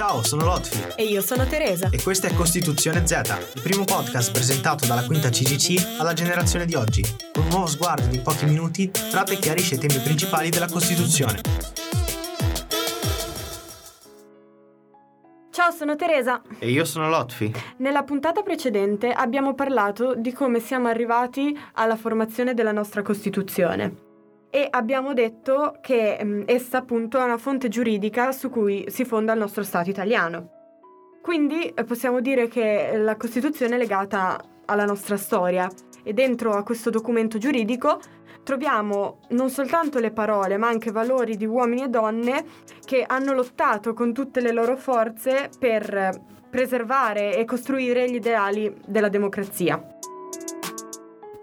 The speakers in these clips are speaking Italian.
Ciao, sono Lotfi. E io sono Teresa. E questa è Costituzione Z, il primo podcast presentato dalla quinta CGC alla generazione di oggi, con un nuovo sguardo di pochi minuti tratta e chiarisce i temi principali della Costituzione. Ciao, sono Teresa. E io sono Lotfi. Nella puntata precedente abbiamo parlato di come siamo arrivati alla formazione della nostra Costituzione e abbiamo detto che mh, mm, essa appunto è una fonte giuridica su cui si fonda il nostro Stato italiano. Quindi eh, possiamo dire che la Costituzione è legata alla nostra storia e dentro a questo documento giuridico troviamo non soltanto le parole ma anche valori di uomini e donne che hanno lottato con tutte le loro forze per preservare e costruire gli ideali della democrazia.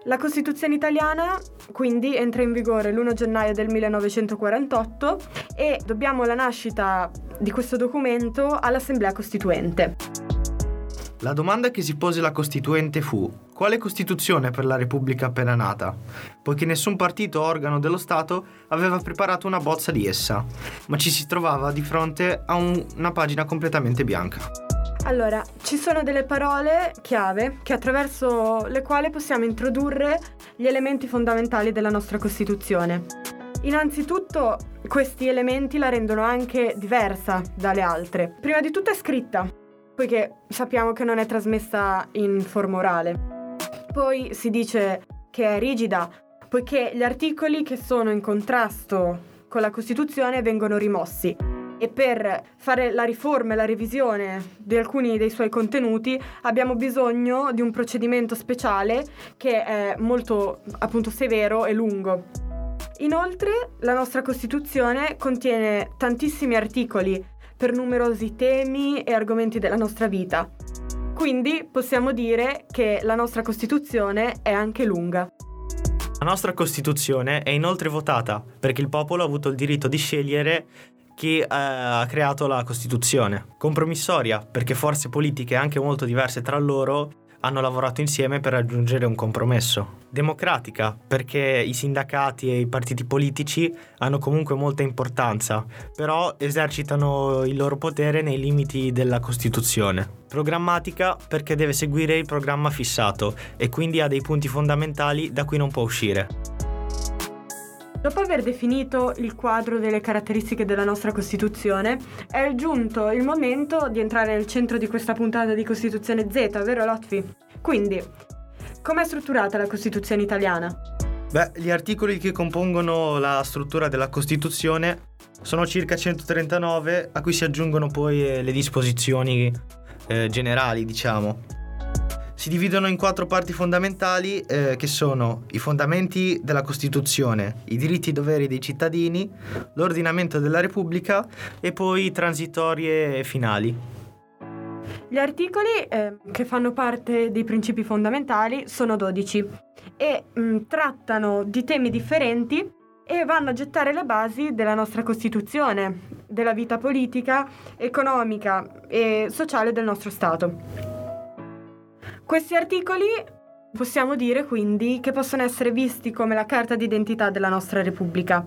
La Costituzione italiana quindi entra in vigore l'1 gennaio del 1948 e dobbiamo la nascita di questo documento all'Assemblea Costituente. La domanda che si pose la Costituente fu quale Costituzione per la Repubblica appena nata, poiché nessun partito o organo dello Stato aveva preparato una bozza di essa, ma ci si trovava di fronte a un, una pagina completamente bianca. Allora, ci sono delle parole chiave che attraverso le quali possiamo introdurre gli elementi fondamentali della nostra Costituzione. Innanzitutto, questi elementi la rendono anche diversa dalle altre. Prima di tutto è scritta, poiché sappiamo che non è trasmessa in forma orale. Poi si dice che è rigida, poiché gli articoli che sono in contrasto con la Costituzione vengono rimossi e per fare la riforma e la revisione di alcuni dei suoi contenuti abbiamo bisogno di un procedimento speciale che è molto appunto severo e lungo. Inoltre la nostra Costituzione contiene tantissimi articoli per numerosi temi e argomenti della nostra vita. Quindi possiamo dire che la nostra Costituzione è anche lunga. La nostra Costituzione è inoltre votata perché il popolo ha avuto il diritto di scegliere chi eh, ha creato la Costituzione. Compromissoria, perché forze politiche anche molto diverse tra loro hanno lavorato insieme per raggiungere un compromesso. Democratica, perché i sindacati e i partiti politici hanno comunque molta importanza, però esercitano il loro potere nei limiti della Costituzione. Programmatica, perché deve seguire il programma fissato e quindi ha dei punti fondamentali da cui non può uscire. Dopo aver definito il quadro delle caratteristiche della nostra Costituzione, è giunto il momento di entrare nel centro di questa puntata di Costituzione Z, vero Lotfi? Quindi, com'è strutturata la Costituzione italiana? Beh, gli articoli che compongono la struttura della Costituzione sono circa 139, a cui si aggiungono poi eh, le disposizioni eh, generali, diciamo si dividono in quattro parti fondamentali eh, che sono i fondamenti della Costituzione, i diritti e i doveri dei cittadini, l'ordinamento della Repubblica e poi i transitori e finali. Gli articoli eh, che fanno parte dei principi fondamentali sono 12 e mh, mm, trattano di temi differenti e vanno a gettare le basi della nostra Costituzione, della vita politica, economica e sociale del nostro Stato. Questi articoli possiamo dire quindi che possono essere visti come la carta d'identità della nostra Repubblica.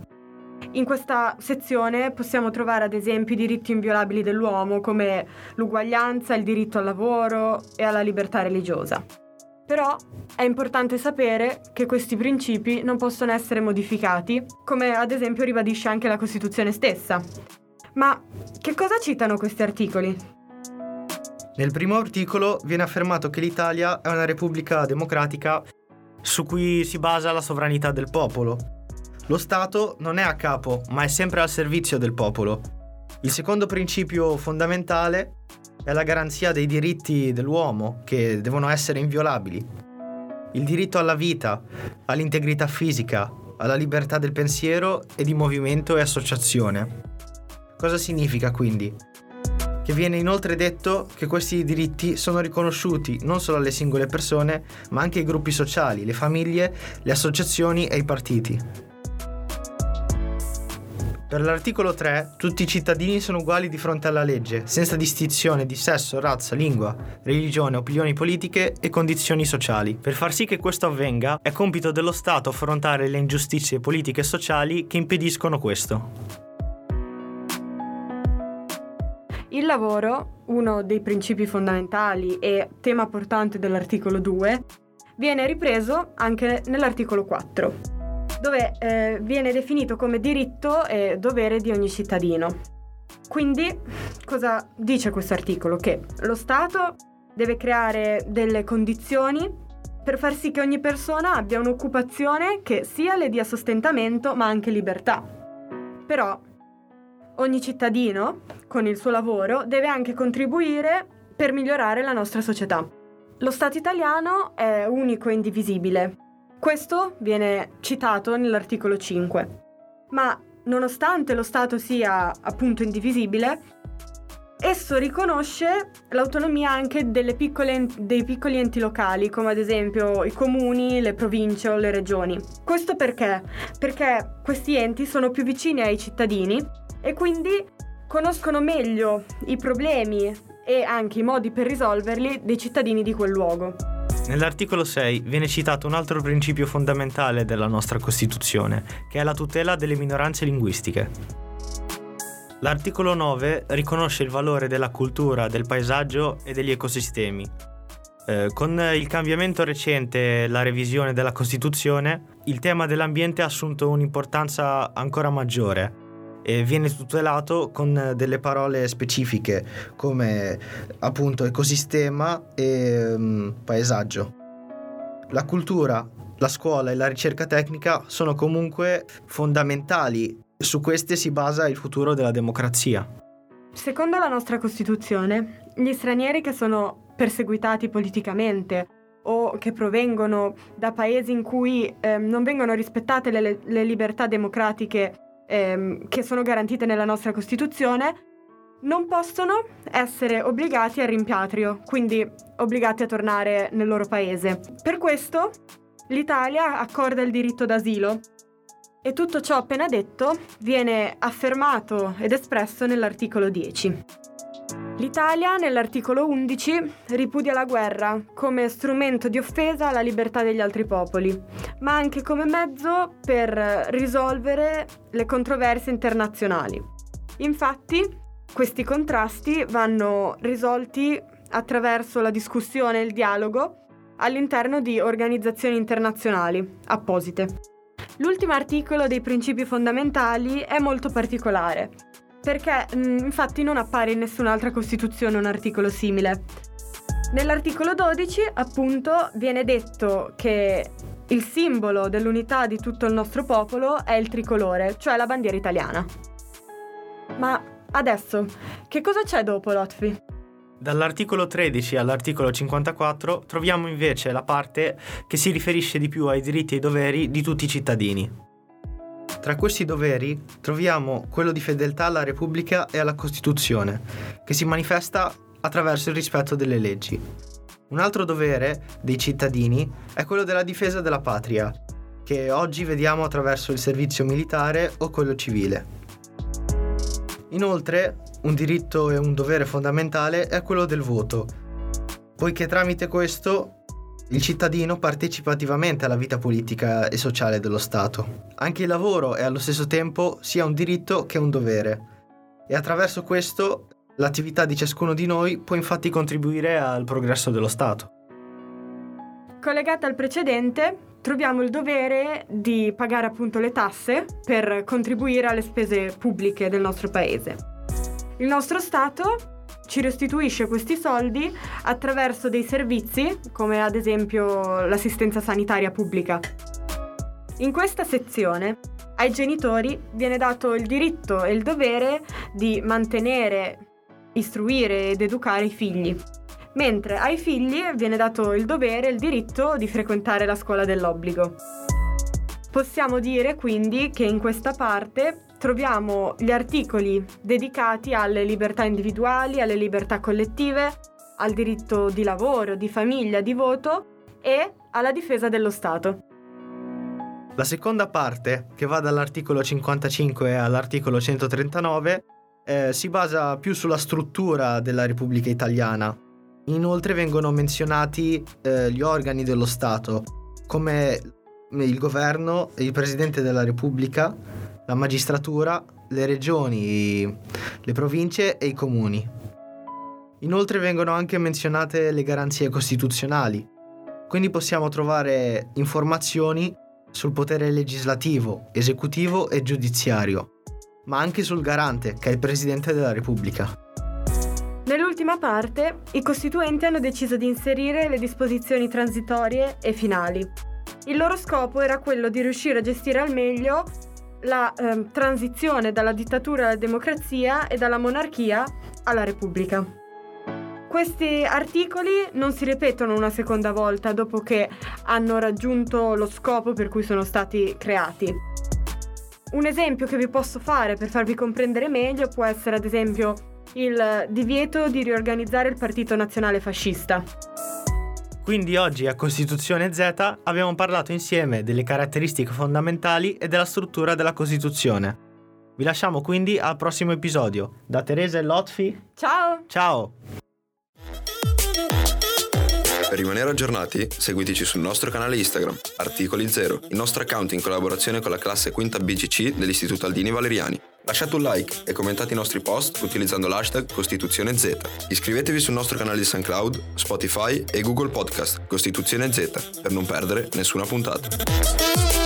In questa sezione possiamo trovare ad esempio i diritti inviolabili dell'uomo come l'uguaglianza, il diritto al lavoro e alla libertà religiosa. Però è importante sapere che questi principi non possono essere modificati, come ad esempio ribadisce anche la Costituzione stessa. Ma che cosa citano questi articoli? Nel primo articolo viene affermato che l'Italia è una repubblica democratica su cui si basa la sovranità del popolo. Lo Stato non è a capo, ma è sempre al servizio del popolo. Il secondo principio fondamentale è la garanzia dei diritti dell'uomo, che devono essere inviolabili. Il diritto alla vita, all'integrità fisica, alla libertà del pensiero e di movimento e associazione. Cosa significa quindi? Che viene inoltre detto che questi diritti sono riconosciuti non solo alle singole persone, ma anche ai gruppi sociali, le famiglie, le associazioni e i partiti. Per l'articolo 3, tutti i cittadini sono uguali di fronte alla legge, senza distinzione di sesso, razza, lingua, religione, opinioni politiche e condizioni sociali. Per far sì che questo avvenga, è compito dello Stato affrontare le ingiustizie politiche e sociali che impediscono questo. Il lavoro, uno dei principi fondamentali e tema portante dell'articolo 2, viene ripreso anche nell'articolo 4, dove eh, viene definito come diritto e dovere di ogni cittadino. Quindi cosa dice questo articolo? Che lo Stato deve creare delle condizioni per far sì che ogni persona abbia un'occupazione che sia le dia sostentamento ma anche libertà. Però ogni cittadino, con il suo lavoro, deve anche contribuire per migliorare la nostra società. Lo Stato italiano è unico e indivisibile. Questo viene citato nell'articolo 5. Ma nonostante lo Stato sia appunto indivisibile, Esso riconosce l'autonomia anche piccole, dei piccoli enti locali, come ad esempio i comuni, le province o le regioni. Questo perché? Perché questi enti sono più vicini ai cittadini e quindi conoscono meglio i problemi e anche i modi per risolverli dei cittadini di quel luogo. Nell'articolo 6 viene citato un altro principio fondamentale della nostra Costituzione, che è la tutela delle minoranze linguistiche. L'articolo 9 riconosce il valore della cultura, del paesaggio e degli ecosistemi. Eh, con il cambiamento recente la revisione della Costituzione, il tema dell'ambiente ha assunto un'importanza ancora maggiore e viene tutelato con delle parole specifiche come appunto ecosistema e um, paesaggio. La cultura, la scuola e la ricerca tecnica sono comunque fondamentali su queste si basa il futuro della democrazia. Secondo la nostra Costituzione, gli stranieri che sono perseguitati politicamente o che provengono da paesi in cui eh, non vengono rispettate le, le libertà democratiche eh, che sono garantite nella nostra Costituzione, non possono essere obbligati al rimpatrio, quindi obbligati a tornare nel loro paese. Per questo l'Italia accorda il diritto d'asilo e tutto ciò appena detto viene affermato ed espresso nell'articolo 10. L'Italia, nell'articolo 11, ripudia la guerra come strumento di offesa alla libertà degli altri popoli, ma anche come mezzo per risolvere le controversie internazionali. Infatti, questi contrasti vanno risolti attraverso la discussione e il dialogo all'interno di organizzazioni internazionali apposite. L'ultimo articolo dei principi fondamentali è molto particolare, perché mm, infatti non appare in nessun'altra Costituzione un articolo simile. Nell'articolo 12, appunto, viene detto che il simbolo dell'unità di tutto il nostro popolo è il tricolore, cioè la bandiera italiana. Ma adesso, che cosa c'è dopo Lotfi? Dall'articolo 13 all'articolo 54 troviamo invece la parte che si riferisce di più ai diritti e ai doveri di tutti i cittadini. Tra questi doveri troviamo quello di fedeltà alla Repubblica e alla Costituzione, che si manifesta attraverso il rispetto delle leggi. Un altro dovere dei cittadini è quello della difesa della patria, che oggi vediamo attraverso il servizio militare o quello civile. Inoltre, un diritto e un dovere fondamentale è quello del voto, poiché tramite questo il cittadino partecipa attivamente alla vita politica e sociale dello Stato. Anche il lavoro è allo stesso tempo sia un diritto che un dovere e attraverso questo l'attività di ciascuno di noi può infatti contribuire al progresso dello Stato. Collegata al precedente, troviamo il dovere di pagare appunto le tasse per contribuire alle spese pubbliche del nostro paese. Il nostro Stato ci restituisce questi soldi attraverso dei servizi come ad esempio l'assistenza sanitaria pubblica. In questa sezione ai genitori viene dato il diritto e il dovere di mantenere, istruire ed educare i figli mentre ai figli viene dato il dovere e il diritto di frequentare la scuola dell'obbligo. Possiamo dire quindi che in questa parte troviamo gli articoli dedicati alle libertà individuali, alle libertà collettive, al diritto di lavoro, di famiglia, di voto e alla difesa dello Stato. La seconda parte, che va dall'articolo 55 all'articolo 139, eh, si basa più sulla struttura della Repubblica Italiana, Inoltre vengono menzionati eh, gli organi dello Stato, come il governo, il Presidente della Repubblica, la magistratura, le regioni, le province e i comuni. Inoltre vengono anche menzionate le garanzie costituzionali, quindi possiamo trovare informazioni sul potere legislativo, esecutivo e giudiziario, ma anche sul garante, che è il Presidente della Repubblica. Nell'ultima parte, i costituenti hanno deciso di inserire le disposizioni transitorie e finali. Il loro scopo era quello di riuscire a gestire al meglio la eh, transizione dalla dittatura alla democrazia e dalla monarchia alla repubblica. Questi articoli non si ripetono una seconda volta dopo che hanno raggiunto lo scopo per cui sono stati creati. Un esempio che vi posso fare per farvi comprendere meglio può essere ad esempio il divieto di riorganizzare il Partito Nazionale Fascista. Quindi oggi a Costituzione Z abbiamo parlato insieme delle caratteristiche fondamentali e della struttura della Costituzione. Vi lasciamo quindi al prossimo episodio. Da Teresa e Lotfi. Ciao! Ciao! Per rimanere aggiornati, seguiteci sul nostro canale Instagram, Articoli Zero, il nostro account in collaborazione con la classe quinta BGC dell'Istituto Aldini Valeriani. Lasciate un like e commentate i nostri post utilizzando l'hashtag Costituzione Z. Iscrivetevi sul nostro canale di SoundCloud, Spotify e Google Podcast Costituzione Z per non perdere nessuna puntata.